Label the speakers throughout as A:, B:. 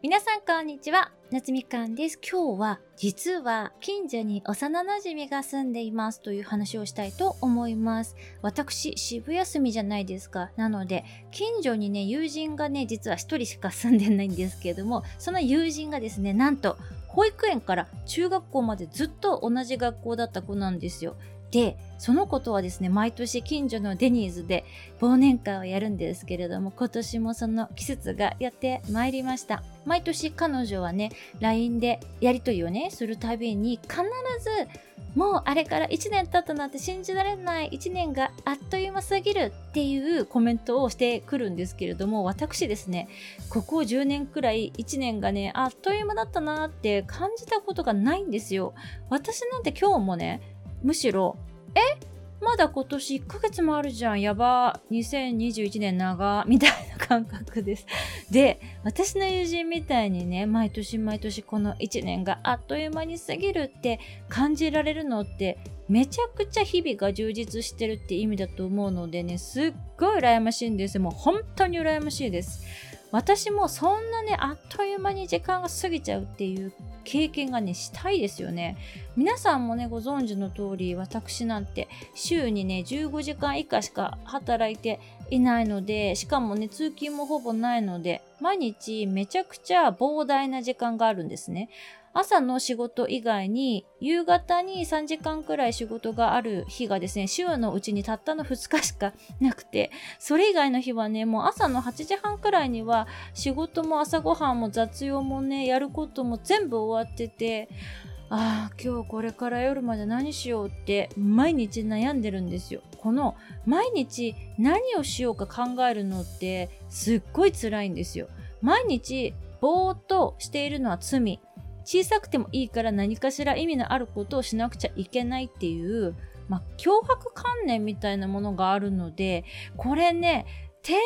A: 皆さんこんにちは。夏みかんです。今日は実は近所に幼馴染が住んでいますという話をしたいと思います。私渋休みじゃないですか。なので近所にね友人がね実は一人しか住んでないんですけれどもその友人がですねなんと保育園から中学校までずっと同じ学校だった子なんですよ。でそのことはですね毎年近所のデニーズで忘年会をやるんですけれども今年もその季節がやってまいりました。毎年彼女はね LINE でやり取りをねするたびに必ずもうあれから1年経ったなんて信じられない1年があっという間すぎるっていうコメントをしてくるんですけれども私ですねここ10年くらい1年がねあっという間だったなって感じたことがないんですよ。私なんて今日もねむしろ、えまだ今年1ヶ月もあるじゃん。やば。2021年長。みたいな感覚です。で、私の友人みたいにね、毎年毎年この1年があっという間に過ぎるって感じられるのって、めちゃくちゃ日々が充実してるって意味だと思うのでね、すっごい羨ましいんです。もう本当に羨ましいです。私もそんなね、あっという間に時間が過ぎちゃうっていう経験がね、したいですよね。皆さんもね、ご存知の通り、私なんて週にね、15時間以下しか働いていないので、しかもね、通勤もほぼないので、毎日めちゃくちゃ膨大な時間があるんですね。朝の仕事以外に夕方に3時間くらい仕事がある日がですね週のうちにたったの2日しかなくてそれ以外の日はねもう朝の8時半くらいには仕事も朝ごはんも雑用もねやることも全部終わっててああ今日これから夜まで何しようって毎日悩んでるんですよ。この毎日何をしようか考えるのってすっごい辛いんですよ。毎日ぼーっとしているのは罪。小さくてもいいから何かしら意味のあることをしなくちゃいけないっていう、まあ、脅迫観念みたいなものがあるので、これね、定年退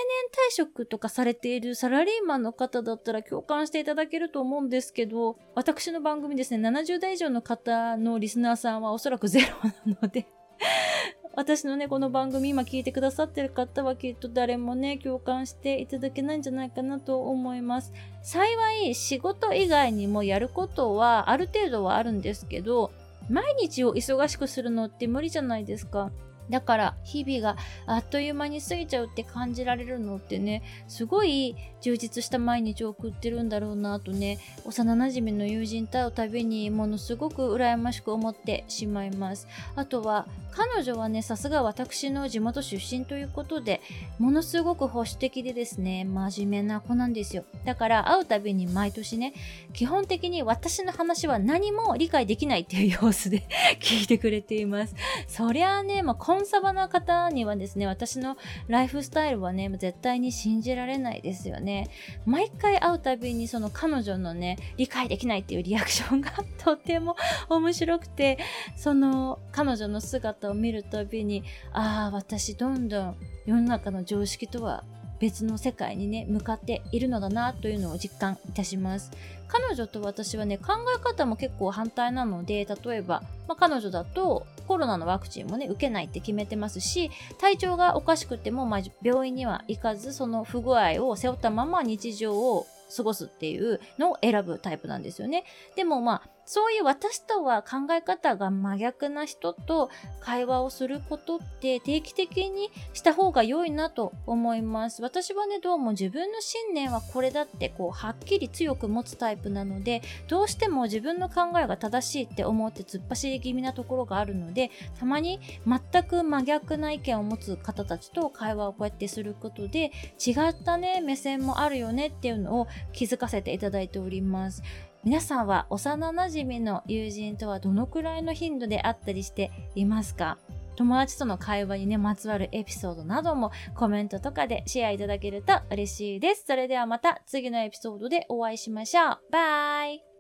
A: 職とかされているサラリーマンの方だったら共感していただけると思うんですけど、私の番組ですね、70代以上の方のリスナーさんはおそらくゼロなので私のね、この番組今聞いてくださってる方はきっと誰もね、共感していただけないんじゃないかなと思います。幸い仕事以外にもやることはある程度はあるんですけど、毎日を忙しくするのって無理じゃないですか。だから日々があっという間に過ぎちゃうって感じられるのってねすごい充実した毎日を送ってるんだろうなとね幼なじみの友人と会うたびにものすごく羨ましく思ってしまいます。あとは彼女はねさすが私の地元出身ということでものすごく保守的でですね真面目な子なんですよ。だから会うたびに毎年ね基本的に私の話は何も理解できないっていう様子で 聞いてくれています。そりゃあね、まあ、コンサバな方にはですね私のライフスタイルはね絶対に信じられないですよね。ね毎回会うたびにその彼女のね理解できないっていうリアクションがとても 面白くてその彼女の姿を見るたびにああ私どんどん世の中の常識とは別の世界にね向かっているのだなというのを実感いたします彼女と私はね考え方も結構反対なので例えば、まあ、彼女だとコロナのワクチンもね受けないって決めてますし体調がおかしくても、まあ、病院には行かずその不具合を背負ったまま日常を過ごすっていうのを選ぶタイプなんですよね。でもまあ、そういう私とは考え方が真逆な人と会話をすることって定期的にした方が良いなと思います。私はね、どうも自分の信念はこれだってこう、はっきり強く持つタイプなので、どうしても自分の考えが正しいって思って突っ走り気味なところがあるので、たまに全く真逆な意見を持つ方たちと会話をこうやってすることで、違ったね、目線もあるよねっていうのを気づかせていただいております。皆さんは幼馴染の友人とはどのくらいの頻度で会ったりしていますか？友達との会話にね、まつわるエピソードなどもコメントとかでシェアいただけると嬉しいです。それではまた次のエピソードでお会いしましょう。バイ